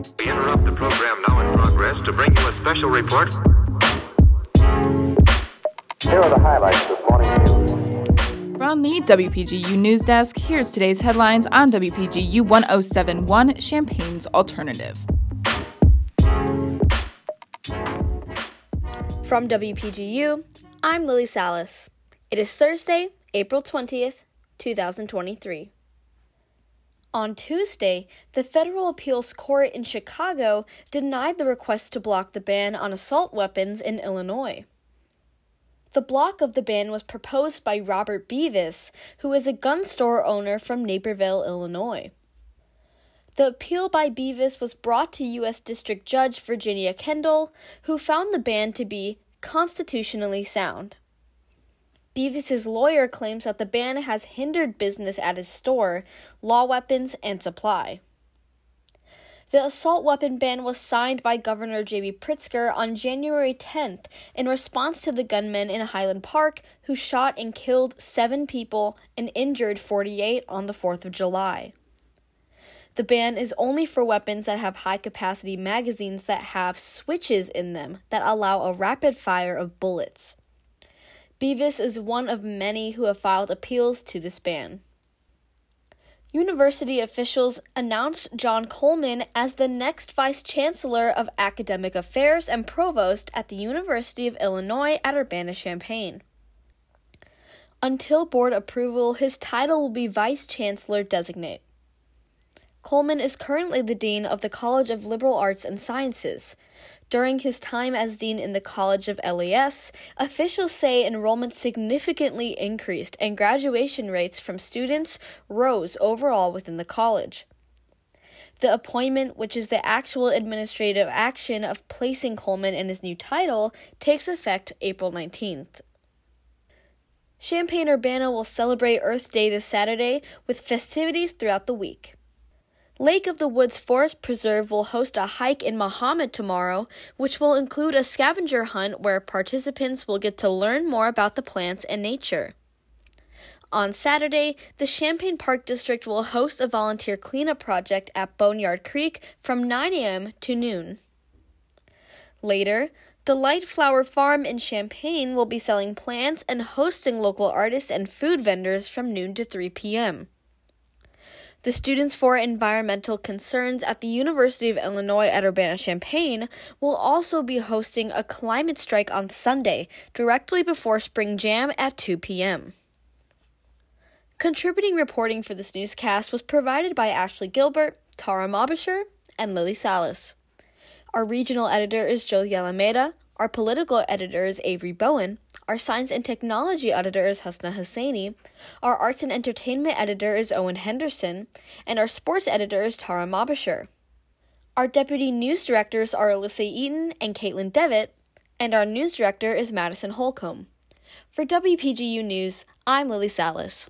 We interrupt the program now in progress to bring you a special report. Here are the highlights this morning news. From the WPGU News Desk, here's today's headlines on WPGU 1071 Champaign's Alternative. From WPGU, I'm Lillie Salas. It is Thursday, April 20th, 2023. On Tuesday, the Federal Appeals Court in Chicago denied the request to block the ban on assault weapons in Illinois. The block of the ban was proposed by Robert Bevis, who is a gun store owner from Naperville, Illinois. The appeal by Bevis was brought to U.S. District Judge Virginia Kendall, who found the ban to be constitutionally sound. Bevis's lawyer claims that the ban has hindered business at his store, law weapons, and supply. The assault weapon ban was signed by Governor J.B. Pritzker on January 10th in response to the gunman in Highland Park who shot and killed seven people and injured 48 on the 4th of July. The ban is only for weapons that have high capacity magazines that have switches in them that allow a rapid fire of bullets. Bevis is one of many who have filed appeals to this ban. University officials announced John Coleman as the next Vice Chancellor of Academic Affairs and Provost at the University of Illinois at Urbana Champaign. Until board approval, his title will be Vice Chancellor Designate. Coleman is currently the Dean of the College of Liberal Arts and Sciences. During his time as dean in the College of LAS, officials say enrollment significantly increased and graduation rates from students rose overall within the college. The appointment, which is the actual administrative action of placing Coleman in his new title, takes effect April 19th. Champaign Urbana will celebrate Earth Day this Saturday with festivities throughout the week. Lake of the Woods Forest Preserve will host a hike in Mahomet tomorrow, which will include a scavenger hunt where participants will get to learn more about the plants and nature. On Saturday, the Champaign Park District will host a volunteer cleanup project at Boneyard Creek from 9 a.m. to noon. Later, the Light Flower Farm in Champaign will be selling plants and hosting local artists and food vendors from noon to 3 p.m. The Students for Environmental Concerns at the University of Illinois at Urbana Champaign will also be hosting a climate strike on Sunday, directly before Spring Jam at 2 p.m. Contributing reporting for this newscast was provided by Ashley Gilbert, Tara Mobasher, and Lillie Salas. Our regional editor is Josie Alameda. Our political editor is Avery Bowen. Our science and technology editor is Hasna Husseini. Our arts and entertainment editor is Owen Henderson. And our sports editor is Tara Mobasher. Our deputy news directors are Alyssa Eaton and Caitlin Devitt. And our news director is Madison Holcomb. For WPGU News, I'm Lillie Salas.